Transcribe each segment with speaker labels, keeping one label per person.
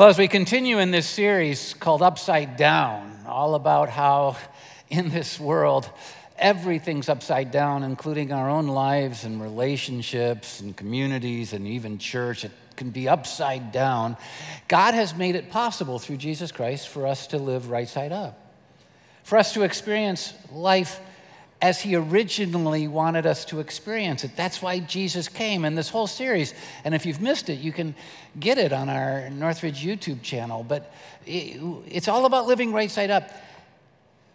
Speaker 1: Well, as we continue in this series called Upside Down, all about how in this world everything's upside down, including our own lives and relationships and communities and even church, it can be upside down. God has made it possible through Jesus Christ for us to live right side up, for us to experience life as he originally wanted us to experience it. That's why Jesus came in this whole series. And if you've missed it, you can get it on our Northridge YouTube channel. But it's all about living right side up.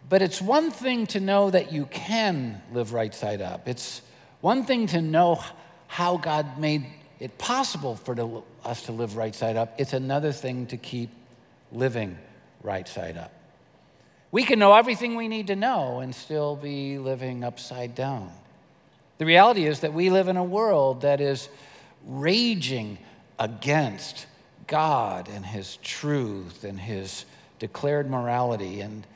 Speaker 1: But it's one thing to know that you can live right side up. It's one thing to know how God made it possible for us to live right side up. It's another thing to keep living right side up. We can know everything we need to know and still be living upside down. The reality is that we live in a world that is raging against God and His truth and His declared morality. And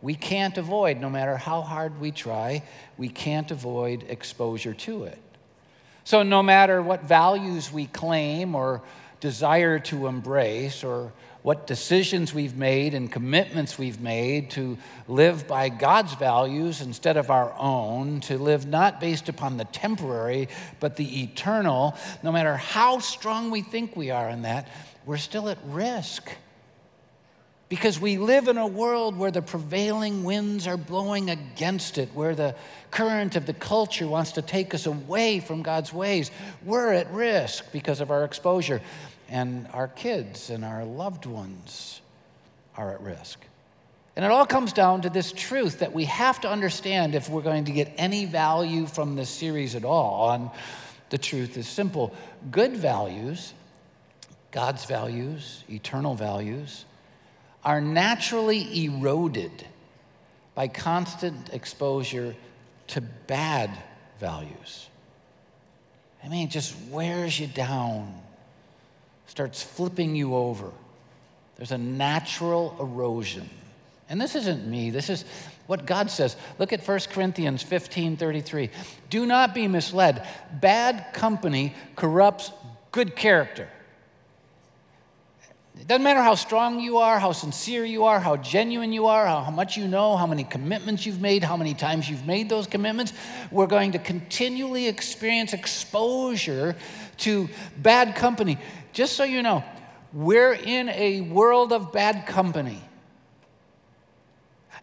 Speaker 1: we can't avoid, no matter how hard we try, we can't avoid exposure to it. So, no matter what values we claim or desire to embrace, or what decisions we've made and commitments we've made to live by God's values instead of our own, to live not based upon the temporary, but the eternal, no matter how strong we think we are in that, we're still at risk. Because we live in a world where the prevailing winds are blowing against it, where the current of the culture wants to take us away from God's ways. We're at risk because of our exposure and our kids and our loved ones are at risk. And it all comes down to this truth that we have to understand if we're going to get any value from this series at all. And the truth is simple good values, God's values, eternal values, are naturally eroded by constant exposure to bad values. I mean, it just wears you down starts flipping you over. There's a natural erosion. And this isn't me, this is what God says. Look at 1 Corinthians 15 33. Do not be misled. Bad company corrupts good character. It doesn't matter how strong you are, how sincere you are, how genuine you are, how, much you know, how many commitments you've made, how many times you've made those commitments. We're going to continually experience exposure to bad company. Just so you know, we're in a world of bad company.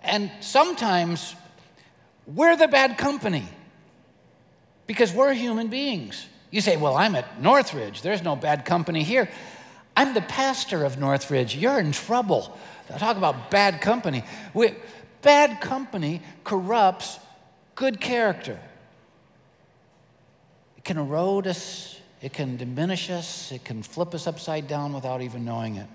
Speaker 1: And sometimes we're the bad company because we're human beings. You say, Well, I'm at Northridge. There's no bad company here. I'm the pastor of Northridge. You're in trouble. Talk about bad company. We, bad company corrupts good character. It can erode us it can diminish us, it can flip us upside down without even knowing it.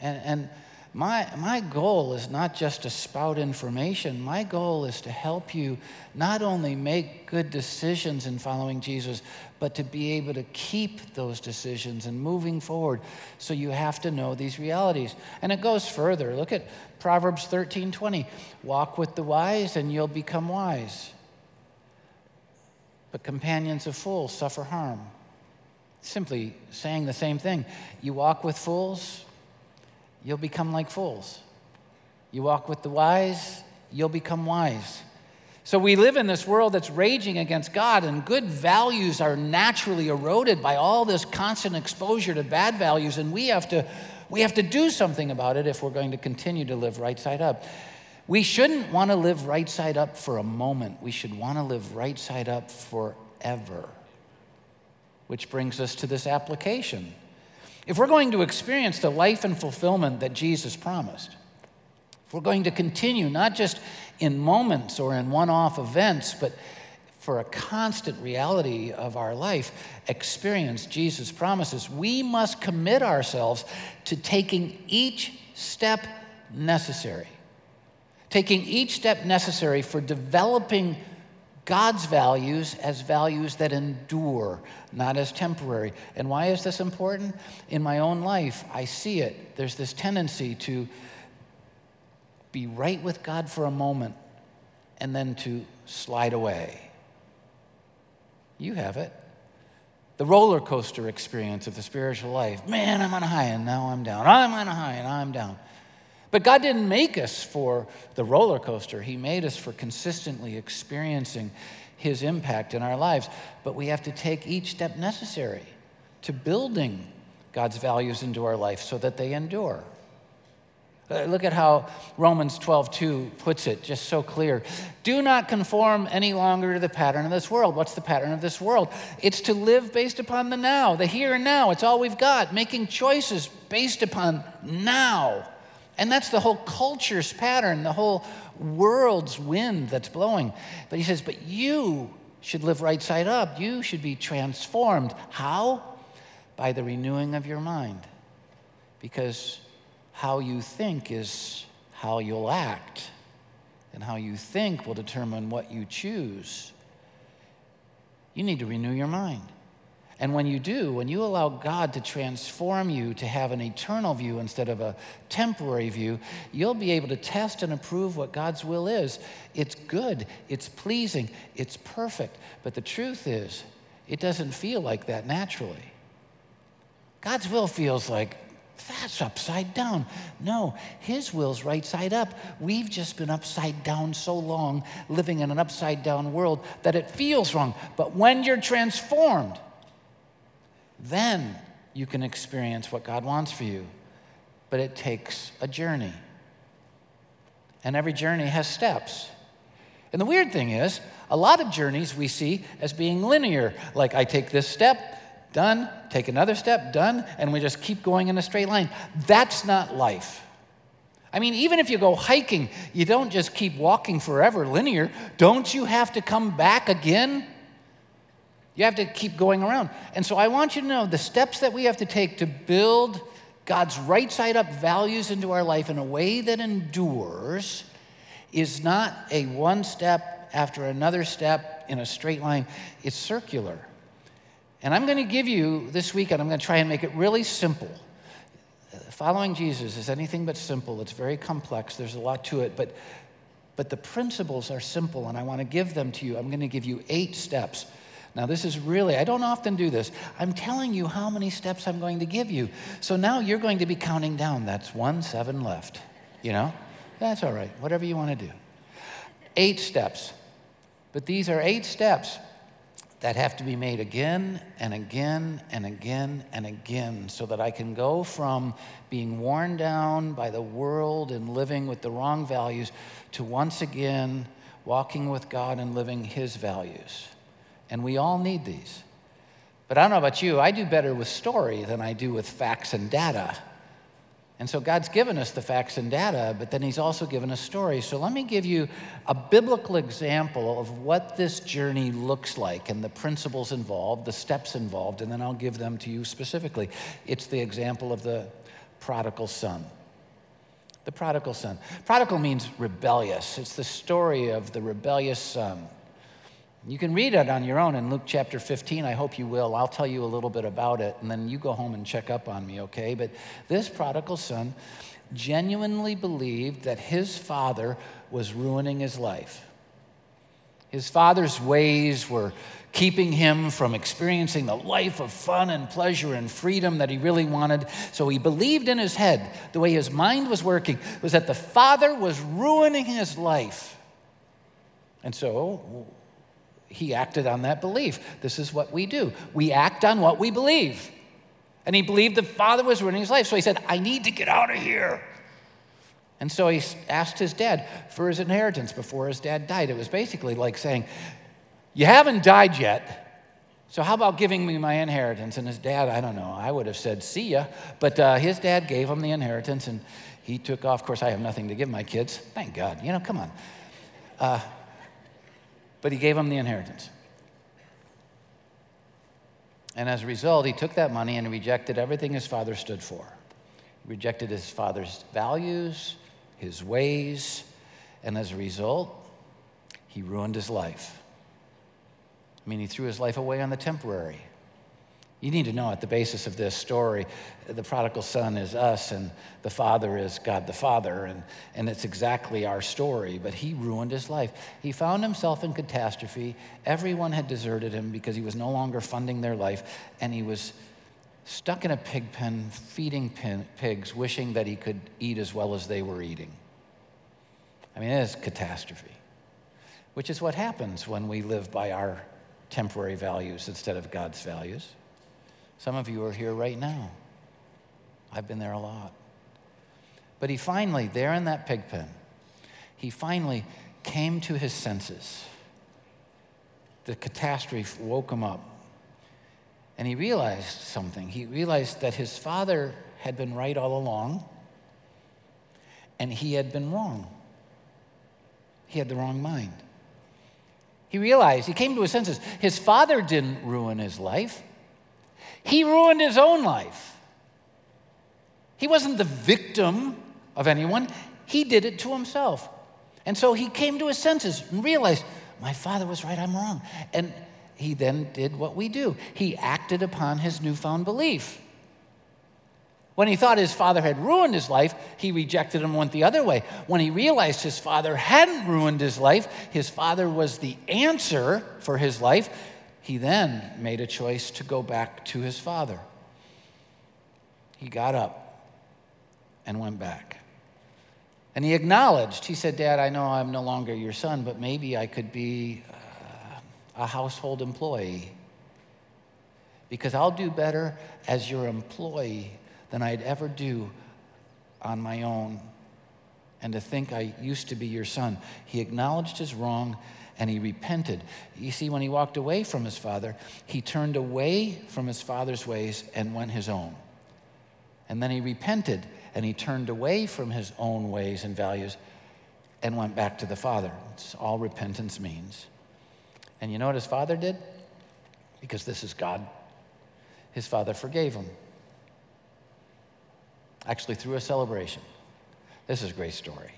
Speaker 1: And, and my, my goal is not just to spout information. My goal is to help you not only make good decisions in following Jesus, but to be able to keep those decisions and moving forward. So you have to know these realities. And it goes further. Look at Proverbs 13 20. Walk with the wise, and you'll become wise. But companions of fools suffer harm simply saying the same thing. You walk with fools, you'll become like fools. You walk with the wise, you'll become wise. So we live in this world that's raging against God, and good values are naturally eroded by all this constant exposure to bad values, and we have to, we have to do something about it if we're going to continue to live right side up. We shouldn't want to live right side up for a moment. We should want to live right side up forever. Which brings us to this application. If we're going to experience the life and fulfillment that Jesus promised, if we're going to continue not just in moments or in one off events, but for a constant reality of our life, experience Jesus' promises, we must commit ourselves to taking each step necessary. Taking each step necessary for developing God's values as values that endure, not as temporary. And why is this important? In my own life, I see it. There's this tendency to be right with God for a moment and then to slide away. You have it. the roller coaster experience of the spiritual life. Man, I'm on a high and now I'm down. I'm on a high and I'm down. But God didn't make us for the roller coaster, He made us for consistently experiencing His impact in our lives. But we have to take each step necessary to building God's values into our life so that they endure. Uh, look at how Romans 12:2 puts it, just so clear. Do not conform any longer to the pattern of this world. What's the pattern of this world? It's to live based upon the now, the here and now. It's all we've got, making choices based upon now. And that's the whole culture's pattern, the whole world's wind that's blowing. But he says, but you should live right side up. You should be transformed. How? By the renewing of your mind. Because how you think is how you'll act, and how you think will determine what you choose. You need to renew your mind. And when you do, when you allow God to transform you to have an eternal view instead of a temporary view, you'll be able to test and approve what God's will is. It's good, it's pleasing, it's perfect. But the truth is, it doesn't feel like that naturally. God's will feels like that's upside down. No, his will's right side up. We've just been upside down so long, living in an upside down world, that it feels wrong. But when you're transformed, then you can experience what God wants for you. But it takes a journey. And every journey has steps. And the weird thing is, a lot of journeys we see as being linear. Like, I take this step, done, take another step, done, and we just keep going in a straight line. That's not life. I mean, even if you go hiking, you don't just keep walking forever linear. Don't you have to come back again? You have to keep going around. And so I want you to know the steps that we have to take to build God's right side up values into our life in a way that endures is not a one step after another step in a straight line, it's circular. And I'm going to give you this weekend, I'm going to try and make it really simple. Following Jesus is anything but simple. It's very complex, there's a lot to it, but, but the principles are simple, and I want to give them to you. I'm going to give you eight steps. Now, this is really, I don't often do this. I'm telling you how many steps I'm going to give you. So now you're going to be counting down. That's one, seven left. You know? That's all right, whatever you want to do. Eight steps. But these are eight steps that have to be made again and again and again and again so that I can go from being worn down by the world and living with the wrong values to once again walking with God and living His values. And we all need these. But I don't know about you, I do better with story than I do with facts and data. And so God's given us the facts and data, but then He's also given us stories. So let me give you a biblical example of what this journey looks like and the principles involved, the steps involved, and then I'll give them to you specifically. It's the example of the prodigal son. The prodigal son. Prodigal means rebellious, it's the story of the rebellious son. You can read it on your own in Luke chapter 15. I hope you will. I'll tell you a little bit about it, and then you go home and check up on me, okay? But this prodigal son genuinely believed that his father was ruining his life. His father's ways were keeping him from experiencing the life of fun and pleasure and freedom that he really wanted. So he believed in his head, the way his mind was working, was that the father was ruining his life. And so he acted on that belief. This is what we do we act on what we believe. And he believed the father was ruining his life. So he said, I need to get out of here. And so he asked his dad for his inheritance before his dad died. It was basically like saying, You haven't died yet. So, how about giving me my inheritance? And his dad, I don't know, I would have said, See ya. But uh, his dad gave him the inheritance and he took off. Of course, I have nothing to give my kids. Thank God. You know, come on. Uh, but he gave him the inheritance. And as a result, he took that money and rejected everything his father stood for. He rejected his father's values, his ways, and as a result, he ruined his life. I mean, he threw his life away on the temporary. You need to know at the basis of this story, the prodigal son is us and the father is God the Father, and, and it's exactly our story. But he ruined his life. He found himself in catastrophe. Everyone had deserted him because he was no longer funding their life, and he was stuck in a pig pen feeding pin, pigs, wishing that he could eat as well as they were eating. I mean, it is catastrophe, which is what happens when we live by our temporary values instead of God's values. Some of you are here right now. I've been there a lot. But he finally, there in that pig pen, he finally came to his senses. The catastrophe woke him up. And he realized something. He realized that his father had been right all along, and he had been wrong. He had the wrong mind. He realized, he came to his senses. His father didn't ruin his life. He ruined his own life. He wasn't the victim of anyone, he did it to himself. And so he came to his senses and realized, my father was right, I'm wrong. And he then did what we do he acted upon his newfound belief. When he thought his father had ruined his life, he rejected him and went the other way. When he realized his father hadn't ruined his life, his father was the answer for his life, he then made a choice to go back to his father. He got up and went back. And he acknowledged, he said, Dad, I know I'm no longer your son, but maybe I could be uh, a household employee. Because I'll do better as your employee than I'd ever do on my own. And to think I used to be your son. He acknowledged his wrong and he repented. You see, when he walked away from his father, he turned away from his father's ways and went his own. And then he repented and he turned away from his own ways and values and went back to the father. It's all repentance means. And you know what his father did? Because this is God. His father forgave him. Actually, threw a celebration. This is a great story.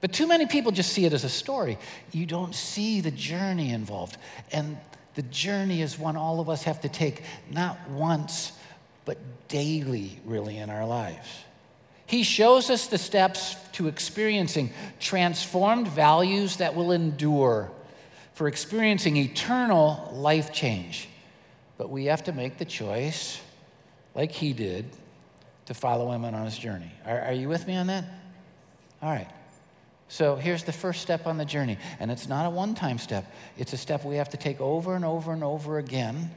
Speaker 1: But too many people just see it as a story. You don't see the journey involved. And the journey is one all of us have to take, not once, but daily, really, in our lives. He shows us the steps to experiencing transformed values that will endure, for experiencing eternal life change. But we have to make the choice, like he did, to follow him on his journey. Are, are you with me on that? All right. So here's the first step on the journey. And it's not a one time step, it's a step we have to take over and over and over again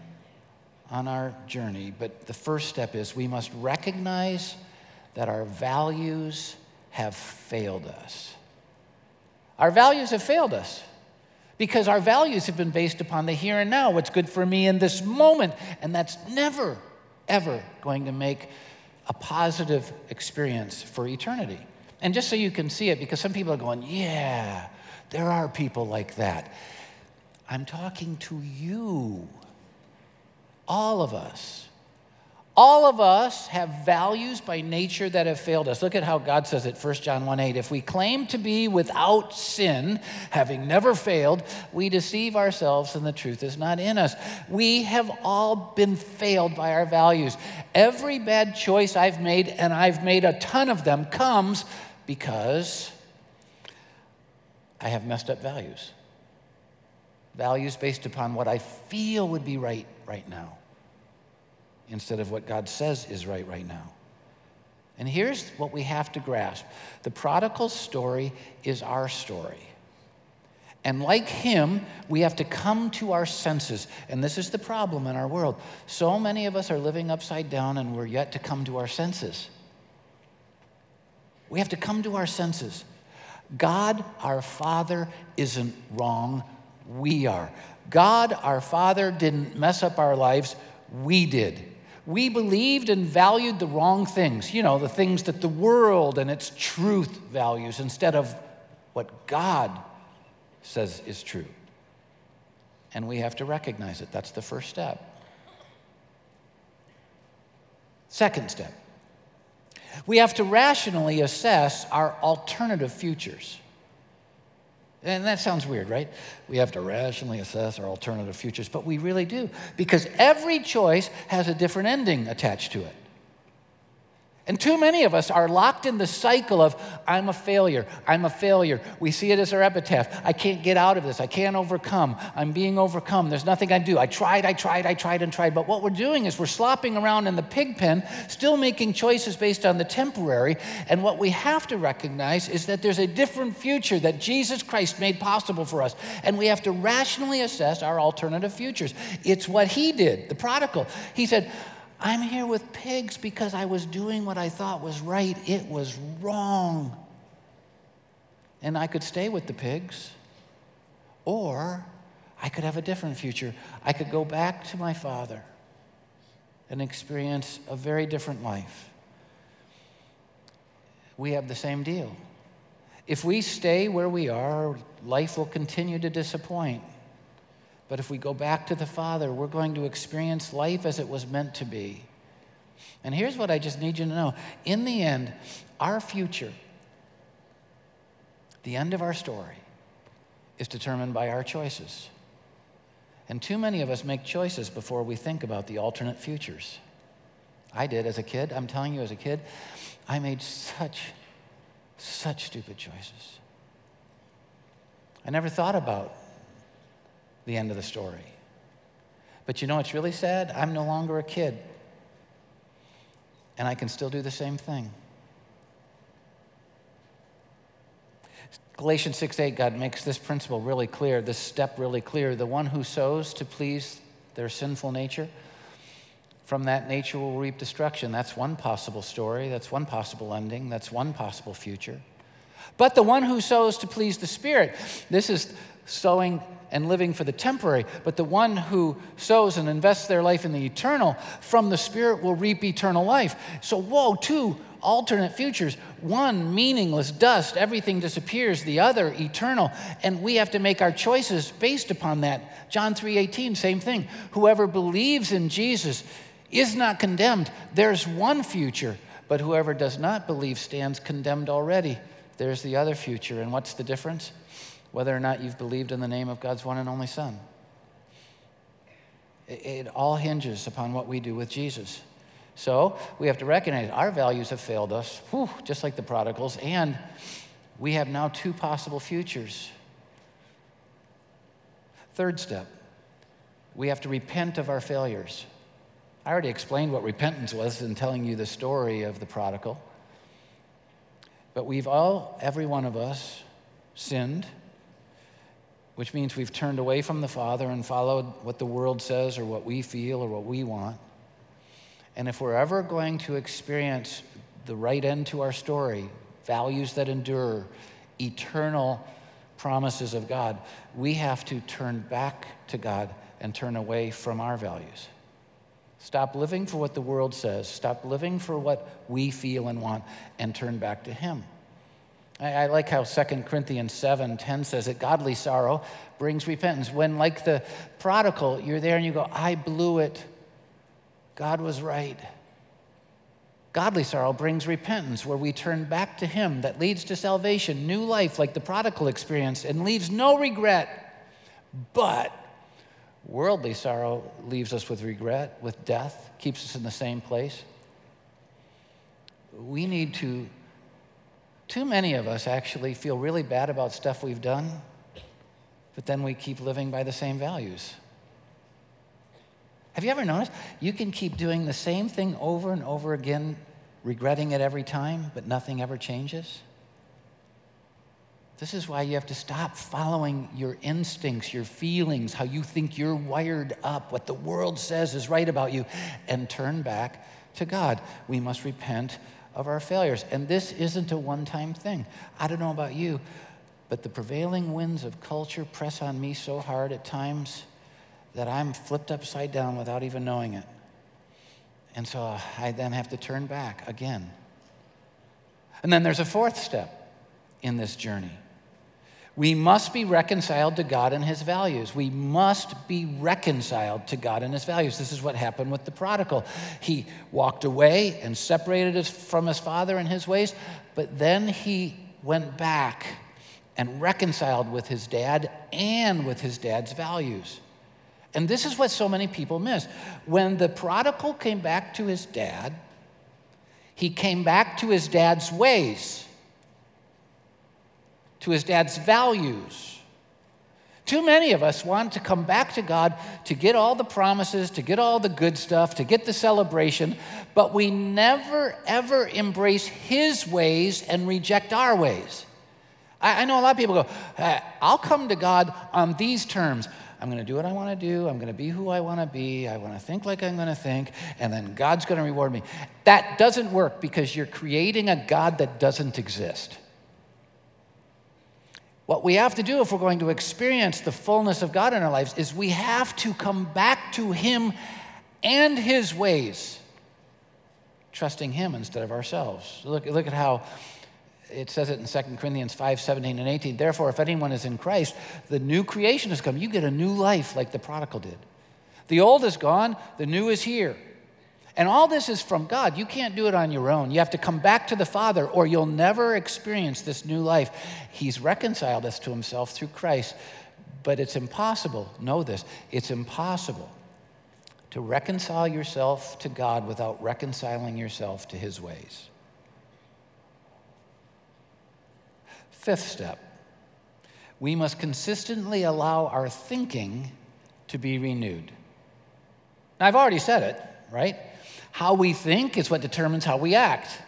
Speaker 1: on our journey. But the first step is we must recognize that our values have failed us. Our values have failed us because our values have been based upon the here and now, what's good for me in this moment. And that's never, ever going to make a positive experience for eternity. And just so you can see it, because some people are going, yeah, there are people like that. I'm talking to you, all of us. All of us have values by nature that have failed us. Look at how God says it, 1 John 1 8. If we claim to be without sin, having never failed, we deceive ourselves and the truth is not in us. We have all been failed by our values. Every bad choice I've made, and I've made a ton of them, comes because I have messed up values. Values based upon what I feel would be right right now instead of what God says is right right now. And here's what we have to grasp the prodigal story is our story. And like him, we have to come to our senses. And this is the problem in our world. So many of us are living upside down and we're yet to come to our senses. We have to come to our senses. God, our Father, isn't wrong. We are. God, our Father, didn't mess up our lives. We did. We believed and valued the wrong things, you know, the things that the world and its truth values instead of what God says is true. And we have to recognize it. That's the first step. Second step we have to rationally assess our alternative futures. And that sounds weird, right? We have to rationally assess our alternative futures, but we really do, because every choice has a different ending attached to it. And too many of us are locked in the cycle of, I'm a failure, I'm a failure. We see it as our epitaph. I can't get out of this, I can't overcome, I'm being overcome, there's nothing I do. I tried, I tried, I tried, and tried. But what we're doing is we're slopping around in the pig pen, still making choices based on the temporary. And what we have to recognize is that there's a different future that Jesus Christ made possible for us. And we have to rationally assess our alternative futures. It's what he did, the prodigal. He said, I'm here with pigs because I was doing what I thought was right. It was wrong. And I could stay with the pigs, or I could have a different future. I could go back to my father and experience a very different life. We have the same deal. If we stay where we are, life will continue to disappoint. But if we go back to the Father, we're going to experience life as it was meant to be. And here's what I just need you to know in the end, our future, the end of our story, is determined by our choices. And too many of us make choices before we think about the alternate futures. I did as a kid. I'm telling you, as a kid, I made such, such stupid choices. I never thought about the end of the story. But you know what's really sad? I'm no longer a kid, and I can still do the same thing. Galatians 6 8, God makes this principle really clear, this step really clear. The one who sows to please their sinful nature, from that nature will reap destruction. That's one possible story. That's one possible ending. That's one possible future. But the one who sows to please the Spirit, this is sowing and living for the temporary, but the one who sows and invests their life in the eternal from the Spirit will reap eternal life. So, whoa, two alternate futures. One, meaningless dust, everything disappears, the other, eternal. And we have to make our choices based upon that. John 3 18, same thing. Whoever believes in Jesus is not condemned. There's one future, but whoever does not believe stands condemned already. There's the other future. And what's the difference? Whether or not you've believed in the name of God's one and only Son. It, it all hinges upon what we do with Jesus. So we have to recognize our values have failed us, whew, just like the prodigals, and we have now two possible futures. Third step, we have to repent of our failures. I already explained what repentance was in telling you the story of the prodigal. But we've all, every one of us, sinned which means we've turned away from the Father and followed what the world says or what we feel or what we want. And if we're ever going to experience the right end to our story, values that endure, eternal promises of God, we have to turn back to God and turn away from our values. Stop living for what the world says, stop living for what we feel and want, and turn back to Him. I, I like how 2 Corinthians 7 10 says that godly sorrow brings repentance. When, like the prodigal, you're there and you go, I blew it. God was right. Godly sorrow brings repentance, where we turn back to Him that leads to salvation, new life, like the prodigal experienced, and leaves no regret. But worldly sorrow leaves us with regret, with death, keeps us in the same place. We need to too many of us actually feel really bad about stuff we've done, but then we keep living by the same values. Have you ever noticed? You can keep doing the same thing over and over again, regretting it every time, but nothing ever changes. This is why you have to stop following your instincts, your feelings, how you think you're wired up, what the world says is right about you, and turn back to God. We must repent of our failures. And this isn't a one time thing. I don't know about you, but the prevailing winds of culture press on me so hard at times that I'm flipped upside down without even knowing it. And so I then have to turn back again. And then there's a fourth step in this journey we must be reconciled to God and his values. We must be reconciled to God and his values. This is what happened with the prodigal. He walked away and separated from his father and his ways, but then he went back and reconciled with his dad and with his dad's values. And this is what so many people miss. When the prodigal came back to his dad, he came back to his dad's ways, to his dad's values. Too many of us want to come back to God to get all the promises, to get all the good stuff, to get the celebration, but we never, ever embrace His ways and reject our ways. I, I know a lot of people go, uh, I'll come to God on these terms. I'm going to do what I want to do. I'm going to be who I want to be. I want to think like I'm going to think. And then God's going to reward me. That doesn't work because you're creating a God that doesn't exist. What we have to do if we're going to experience the fullness of God in our lives is we have to come back to Him and His ways, trusting Him instead of ourselves. Look, look at how it says it in 2 Corinthians 5 17 and 18. Therefore, if anyone is in Christ, the new creation has come. You get a new life like the prodigal did. The old is gone, the new is here. And all this is from God. You can't do it on your own. You have to come back to the Father, or you'll never experience this new life. He's reconciled us to Himself through Christ, but it's impossible. Know this it's impossible to reconcile yourself to God without reconciling yourself to His ways. Fifth step we must consistently allow our thinking to be renewed. Now, I've already said it, right? How we think is what determines how we act.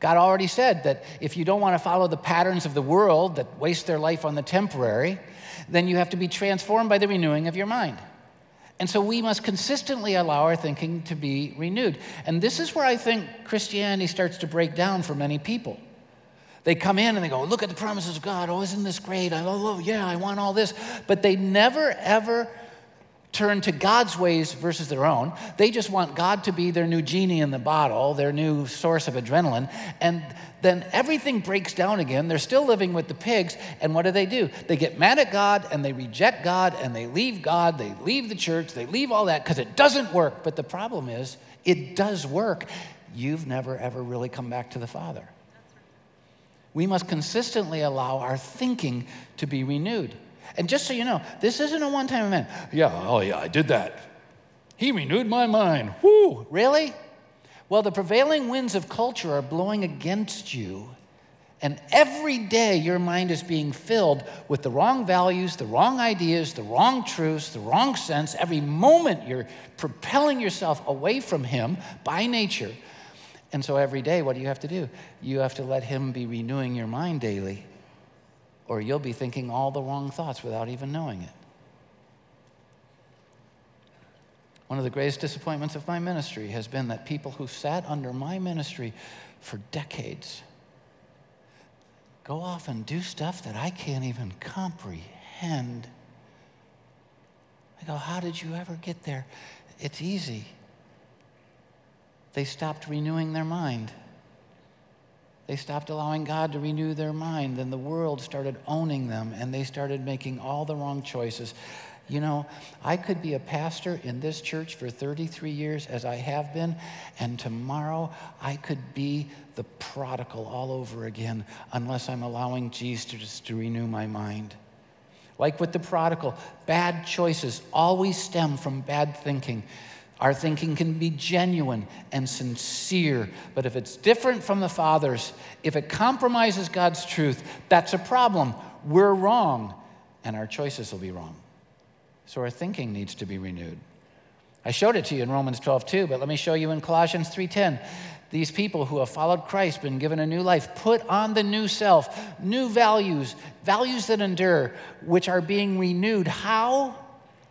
Speaker 1: God already said that if you don't want to follow the patterns of the world that waste their life on the temporary, then you have to be transformed by the renewing of your mind. And so we must consistently allow our thinking to be renewed. And this is where I think Christianity starts to break down for many people. They come in and they go, Look at the promises of God. Oh, isn't this great? I love, yeah, I want all this. But they never, ever turn to God's ways versus their own. They just want God to be their new genie in the bottle, their new source of adrenaline. And then everything breaks down again. They're still living with the pigs. And what do they do? They get mad at God and they reject God and they leave God. They leave the church. They leave all that because it doesn't work. But the problem is, it does work. You've never, ever really come back to the Father. We must consistently allow our thinking to be renewed. And just so you know, this isn't a one time event. Yeah, oh yeah, I did that. He renewed my mind. Whoo, really? Well, the prevailing winds of culture are blowing against you. And every day your mind is being filled with the wrong values, the wrong ideas, the wrong truths, the wrong sense. Every moment you're propelling yourself away from Him by nature. And so every day, what do you have to do? You have to let Him be renewing your mind daily or you'll be thinking all the wrong thoughts without even knowing it. One of the greatest disappointments of my ministry has been that people who sat under my ministry for decades go off and do stuff that I can't even comprehend. I go, How did you ever get there? It's easy. They stopped renewing their mind. They stopped allowing God to renew their mind. Then the world started owning them and they started making all the wrong choices. You know, I could be a pastor in this church for 33 years, as I have been, and tomorrow I could be the prodigal all over again unless I'm allowing Jesus to renew my mind. Like with the prodigal, bad choices always stem from bad thinking. Our thinking can be genuine and sincere, but if it's different from the Father's, if it compromises God's truth, that's a problem. We're wrong, and our choices will be wrong. So our thinking needs to be renewed. I showed it to you in Romans 12 too, but let me show you in Colossians 3:10. These people who have followed Christ, been given a new life, put on the new self, new values, values that endure, which are being renewed. How?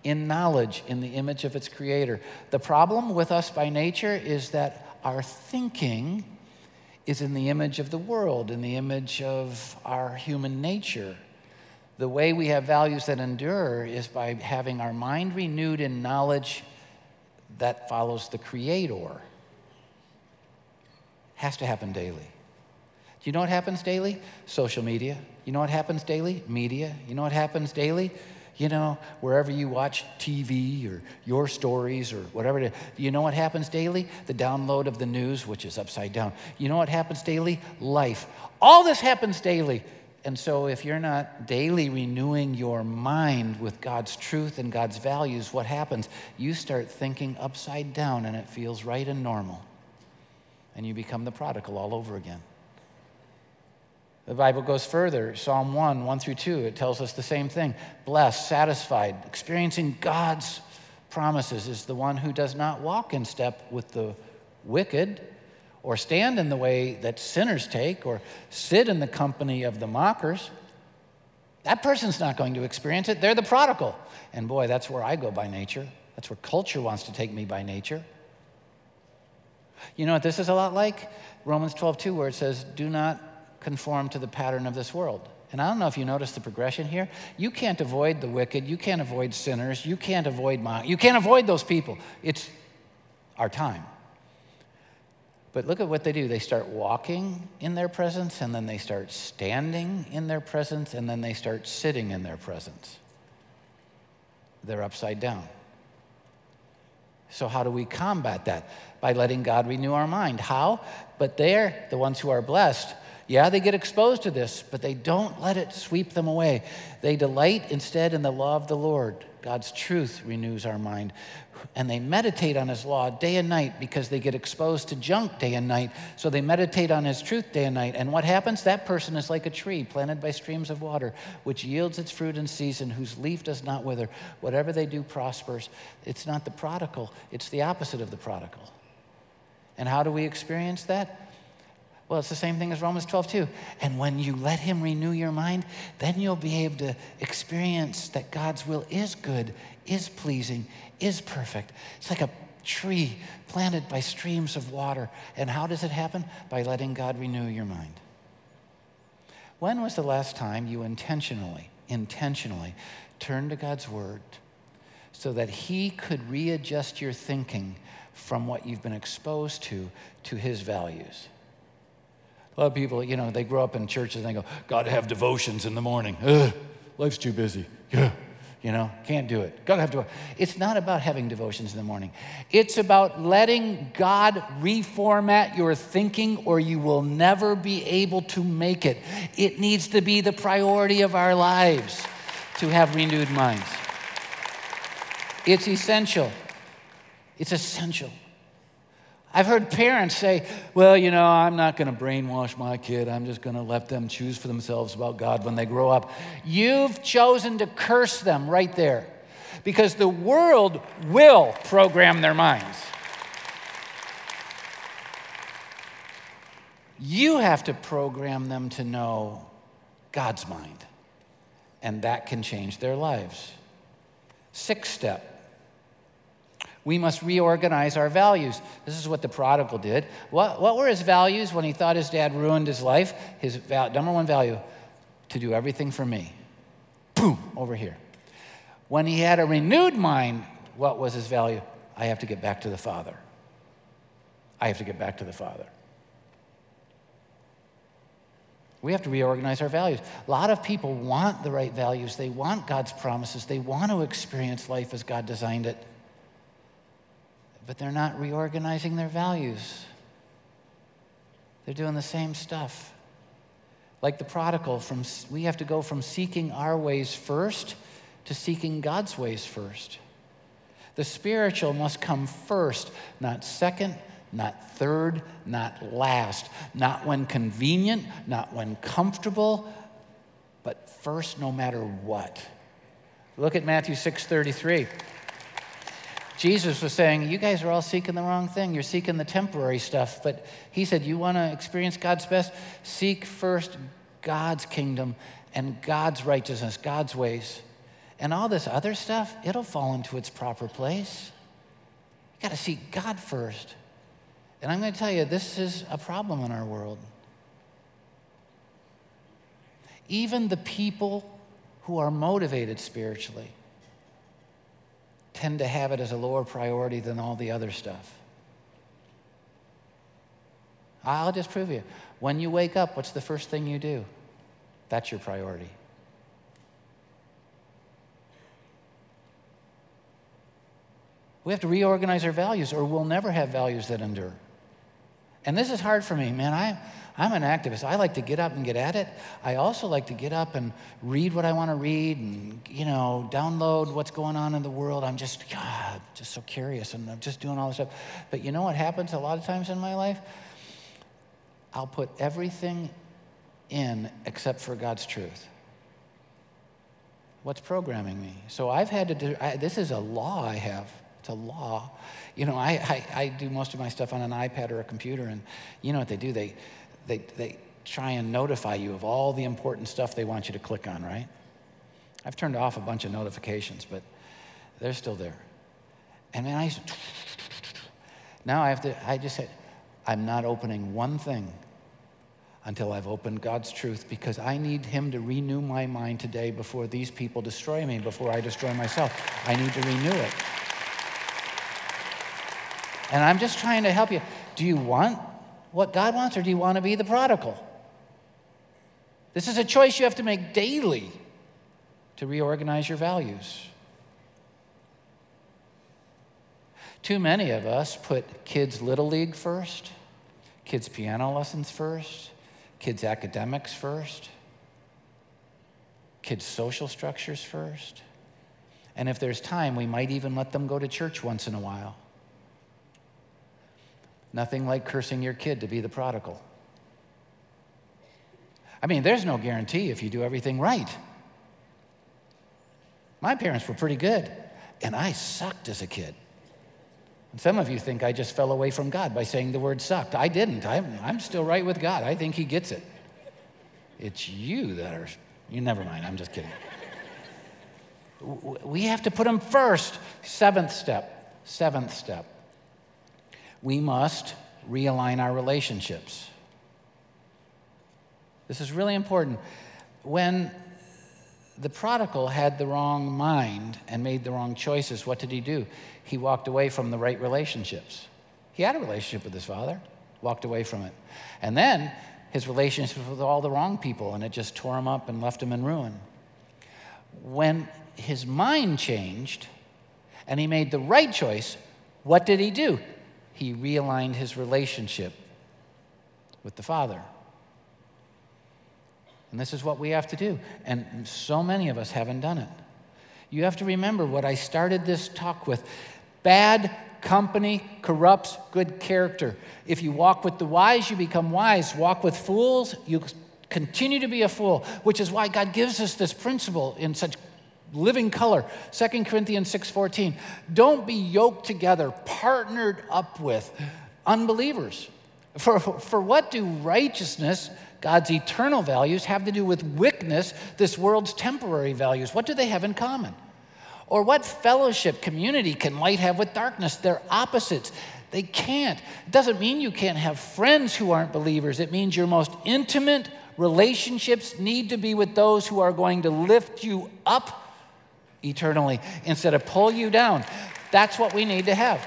Speaker 1: In knowledge in the image of its creator. The problem with us by nature is that our thinking is in the image of the world, in the image of our human nature. The way we have values that endure is by having our mind renewed in knowledge that follows the creator. Has to happen daily. Do you know what happens daily? Social media. You know what happens daily? Media. You know what happens daily? You know, wherever you watch TV or your stories or whatever you know what happens daily? The download of the news, which is upside down. You know what happens daily? Life. All this happens daily. And so, if you're not daily renewing your mind with God's truth and God's values, what happens? You start thinking upside down and it feels right and normal. And you become the prodigal all over again. The Bible goes further Psalm 1, 1 through 2, it tells us the same thing. Blessed, satisfied, experiencing God's promises is the one who does not walk in step with the wicked or stand in the way that sinners take, or sit in the company of the mockers, that person's not going to experience it. They're the prodigal. And boy, that's where I go by nature. That's where culture wants to take me by nature. You know what this is a lot like? Romans 12, 2, where it says, Do not conform to the pattern of this world. And I don't know if you notice the progression here. You can't avoid the wicked. You can't avoid sinners. You can't avoid my, you can't avoid those people. It's our time. But look at what they do. They start walking in their presence, and then they start standing in their presence, and then they start sitting in their presence. They're upside down. So, how do we combat that? By letting God renew our mind. How? But they're the ones who are blessed. Yeah, they get exposed to this, but they don't let it sweep them away. They delight instead in the law of the Lord. God's truth renews our mind and they meditate on his law day and night because they get exposed to junk day and night. So they meditate on his truth day and night. And what happens? That person is like a tree planted by streams of water, which yields its fruit in season, whose leaf does not wither. Whatever they do prospers. It's not the prodigal, it's the opposite of the prodigal. And how do we experience that? Well, it's the same thing as Romans 12, too. And when you let Him renew your mind, then you'll be able to experience that God's will is good, is pleasing, is perfect. It's like a tree planted by streams of water. And how does it happen? By letting God renew your mind. When was the last time you intentionally, intentionally turned to God's Word so that He could readjust your thinking from what you've been exposed to to His values? Lot of people, you know, they grow up in churches and they go, Got to have devotions in the morning. Ugh, life's too busy. Yeah. You know, can't do it. Gotta have to. It's not about having devotions in the morning. It's about letting God reformat your thinking, or you will never be able to make it. It needs to be the priority of our lives to have renewed minds. It's essential. It's essential. I've heard parents say, well, you know, I'm not going to brainwash my kid. I'm just going to let them choose for themselves about God when they grow up. You've chosen to curse them right there because the world will program their minds. You have to program them to know God's mind, and that can change their lives. Sixth step we must reorganize our values. This is what the prodigal did. What, what were his values when he thought his dad ruined his life? His val- number one value to do everything for me. Boom, over here. When he had a renewed mind, what was his value? I have to get back to the Father. I have to get back to the Father. We have to reorganize our values. A lot of people want the right values. They want God's promises. They want to experience life as God designed it but they're not reorganizing their values. They're doing the same stuff. Like the prodigal, from, we have to go from seeking our ways first to seeking God's ways first. The spiritual must come first, not second, not third, not last, not when convenient, not when comfortable, but first no matter what. Look at Matthew 6:33. Jesus was saying, You guys are all seeking the wrong thing. You're seeking the temporary stuff. But he said, You want to experience God's best? Seek first God's kingdom and God's righteousness, God's ways. And all this other stuff, it'll fall into its proper place. You got to seek God first. And I'm going to tell you, this is a problem in our world. Even the people who are motivated spiritually, tend to have it as a lower priority than all the other stuff. I'll just prove you. When you wake up, what's the first thing you do? That's your priority. We have to reorganize our values, or we'll never have values that endure. And this is hard for me, man. I, I'm an activist. I like to get up and get at it. I also like to get up and read what I want to read and, you know, download what's going on in the world. I'm just, God, just so curious and I'm just doing all this stuff. But you know what happens a lot of times in my life? I'll put everything in except for God's truth. What's programming me? So I've had to do, I, this is a law I have. A law. You know, I, I, I do most of my stuff on an iPad or a computer, and you know what they do? They, they, they try and notify you of all the important stuff they want you to click on, right? I've turned off a bunch of notifications, but they're still there. And man, I used to, now I have to, I just said, I'm not opening one thing until I've opened God's truth because I need Him to renew my mind today before these people destroy me, before I destroy myself. I need to renew it. And I'm just trying to help you. Do you want what God wants, or do you want to be the prodigal? This is a choice you have to make daily to reorganize your values. Too many of us put kids' little league first, kids' piano lessons first, kids' academics first, kids' social structures first. And if there's time, we might even let them go to church once in a while. Nothing like cursing your kid to be the prodigal. I mean, there's no guarantee if you do everything right. My parents were pretty good, and I sucked as a kid. And some of you think I just fell away from God by saying the word sucked. I didn't. I'm, I'm still right with God. I think He gets it. It's you that are, you never mind. I'm just kidding. We have to put Him first. Seventh step. Seventh step we must realign our relationships. This is really important. When the prodigal had the wrong mind and made the wrong choices, what did he do? He walked away from the right relationships. He had a relationship with his father, walked away from it. And then his relationship with all the wrong people, and it just tore him up and left him in ruin. When his mind changed and he made the right choice, what did he do? He realigned his relationship with the Father. And this is what we have to do. And so many of us haven't done it. You have to remember what I started this talk with bad company corrupts good character. If you walk with the wise, you become wise. Walk with fools, you continue to be a fool, which is why God gives us this principle in such living color. 2 corinthians 6.14 don't be yoked together partnered up with unbelievers. For, for what do righteousness god's eternal values have to do with wickedness this world's temporary values? What do they have in common? Or what fellowship community can light have with darkness? They're opposites. They can't. It doesn't mean you can't have friends who aren't believers. It means your most intimate relationships need to be with those who are going to lift you up eternally instead of pull you down. That's what we need to have.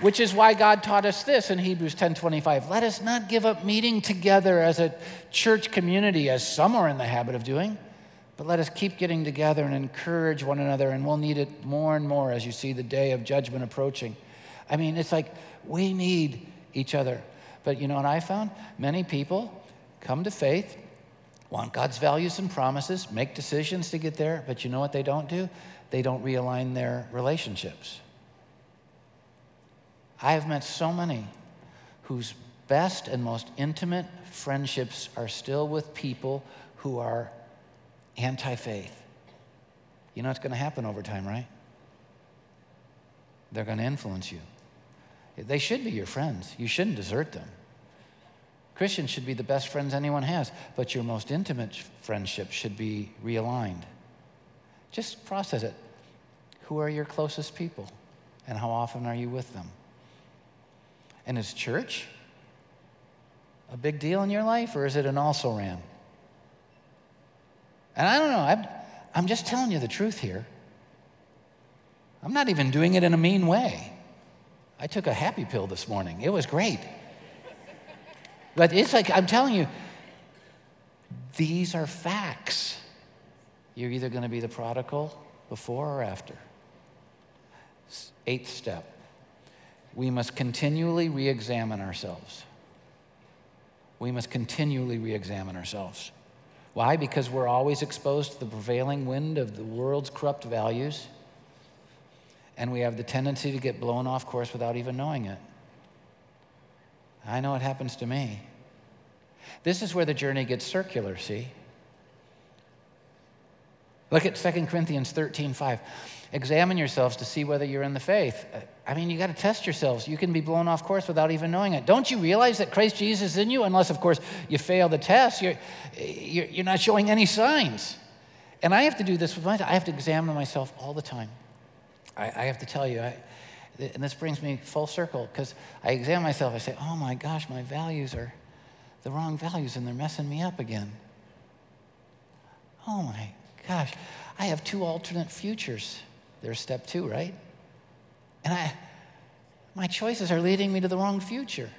Speaker 1: Which is why God taught us this in Hebrews 10:25. Let us not give up meeting together as a church community as some are in the habit of doing, but let us keep getting together and encourage one another and we'll need it more and more as you see the day of judgment approaching. I mean, it's like we need each other. But you know what I found? Many people come to faith want God's values and promises, make decisions to get there, but you know what they don't do? They don't realign their relationships. I have met so many whose best and most intimate friendships are still with people who are anti faith. You know what's going to happen over time, right? They're going to influence you. They should be your friends. You shouldn't desert them. Christians should be the best friends anyone has, but your most intimate friendship should be realigned. Just process it. Who are your closest people? And how often are you with them? And is church a big deal in your life, or is it an also ran? And I don't know, I'm, I'm just telling you the truth here. I'm not even doing it in a mean way. I took a happy pill this morning, it was great. But it's like, I'm telling you, these are facts. You're either going to be the prodigal before or after. Eighth step we must continually re examine ourselves. we must continually re examine ourselves. Why? Because we're always exposed to the prevailing wind of the world's corrupt values, and we have the tendency to get blown off course without even knowing it. I know it happens to me. This is where the journey gets circular, see? Look at 2 Corinthians 13 5. Examine yourselves to see whether you're in the faith. Uh, I mean, you got to test yourselves. You can be blown off course without even knowing it. Don't you realize that Christ Jesus is in you? Unless, of course, you fail the test, you're, you're, you're not showing any signs. And I have to do this with myself. I have to examine myself all the time. I, I have to tell you, I, and this brings me full circle because I examine myself. I say, oh my gosh, my values are the wrong values and they're messing me up again. Oh my gosh, I have two alternate futures. There's step two, right? And I, my choices are leading me to the wrong future.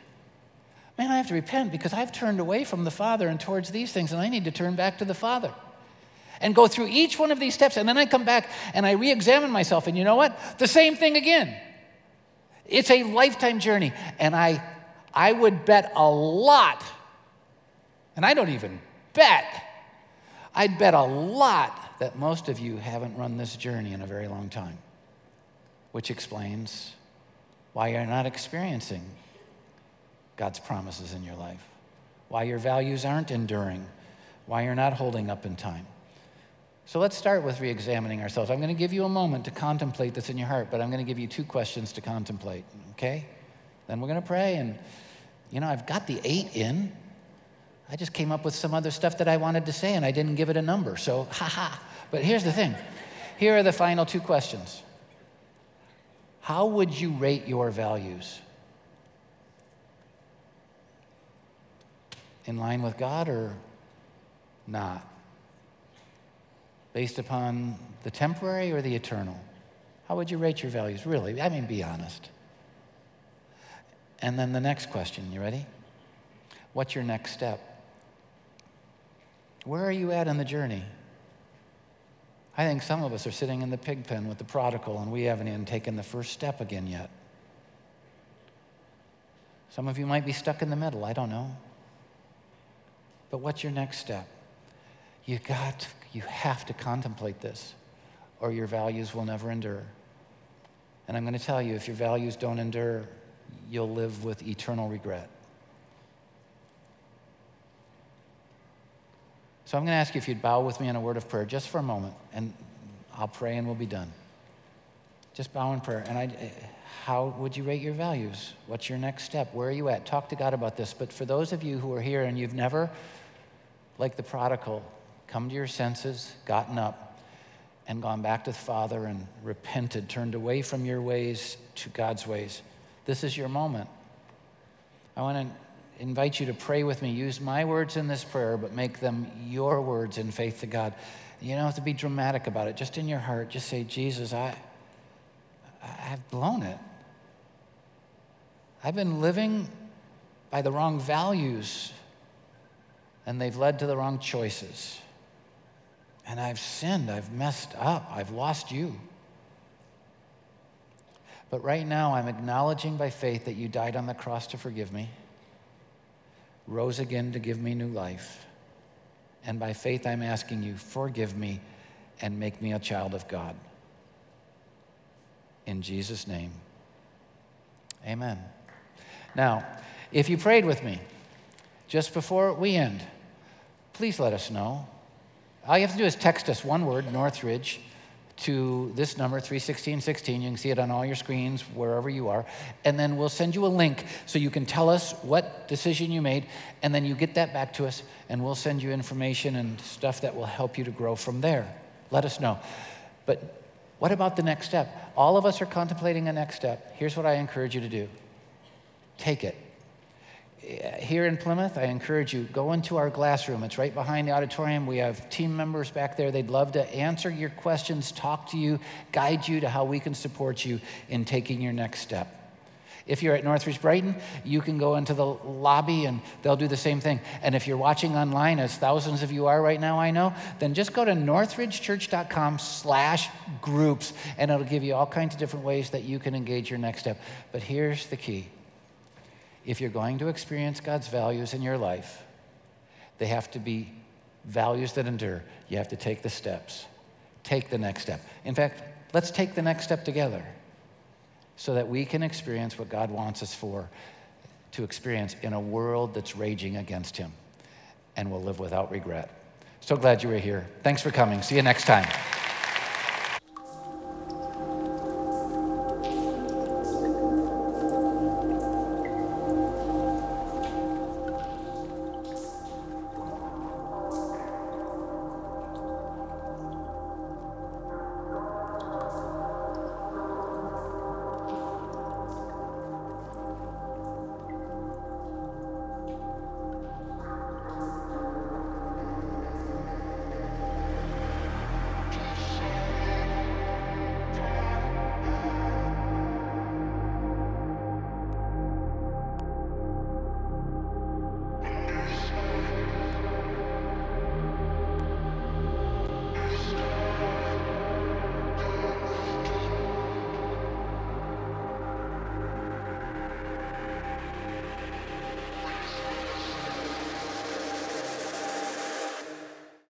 Speaker 1: Man, I have to repent because I've turned away from the Father and towards these things, and I need to turn back to the Father and go through each one of these steps. And then I come back and I re examine myself, and you know what? The same thing again. It's a lifetime journey. And I, I would bet a lot, and I don't even bet, I'd bet a lot that most of you haven't run this journey in a very long time, which explains why you're not experiencing God's promises in your life, why your values aren't enduring, why you're not holding up in time. So let's start with re examining ourselves. I'm going to give you a moment to contemplate this in your heart, but I'm going to give you two questions to contemplate, okay? Then we're going to pray. And, you know, I've got the eight in. I just came up with some other stuff that I wanted to say and I didn't give it a number. So, ha ha. But here's the thing here are the final two questions How would you rate your values? In line with God or not? Based upon the temporary or the eternal? How would you rate your values? Really? I mean, be honest. And then the next question, you ready? What's your next step? Where are you at in the journey? I think some of us are sitting in the pig pen with the prodigal and we haven't even taken the first step again yet. Some of you might be stuck in the middle, I don't know. But what's your next step? You got you have to contemplate this or your values will never endure. And I'm going to tell you if your values don't endure, you'll live with eternal regret. So I'm going to ask you if you'd bow with me in a word of prayer just for a moment, and I'll pray and we'll be done. Just bow in prayer. And I, how would you rate your values? What's your next step? Where are you at? Talk to God about this. But for those of you who are here and you've never, like the prodigal, come to your senses, gotten up, and gone back to the Father and repented, turned away from your ways to God's ways, this is your moment. I want to invite you to pray with me. Use my words in this prayer, but make them your words in faith to God. You don't have to be dramatic about it. Just in your heart, just say, Jesus, I, I've blown it. I've been living by the wrong values, and they've led to the wrong choices. And I've sinned, I've messed up, I've lost you. But right now, I'm acknowledging by faith that you died on the cross to forgive me rose again to give me new life. And by faith, I'm asking you, forgive me and make me a child of God. In Jesus' name, amen. Now, if you prayed with me just before we end, please let us know. All you have to do is text us one word, Northridge, to this number, 31616. You can see it on all your screens, wherever you are. And then we'll send you a link so you can tell us what decision you made. And then you get that back to us, and we'll send you information and stuff that will help you to grow from there. Let us know. But what about the next step? All of us are contemplating a next step. Here's what I encourage you to do take it here in Plymouth, I encourage you, go into our glass room. It's right behind the auditorium. We have team members back there. They'd love to answer your questions, talk to you, guide you to how we can support you in taking your next step. If you're at Northridge Brighton, you can go into the lobby and they'll do the same thing. And if you're watching online, as thousands of you are right now, I know, then just go to northridgechurch.com slash groups and it'll give you all kinds of different ways that you can engage your next step. But here's the key if you're going to experience God's values in your life, they have to be values that endure. You have to take the steps, take the next step. In fact, let's take the next step together so that we can experience what God wants us for to experience in a world that's raging against Him and will live without regret. So glad you were here. Thanks for coming. See you next time.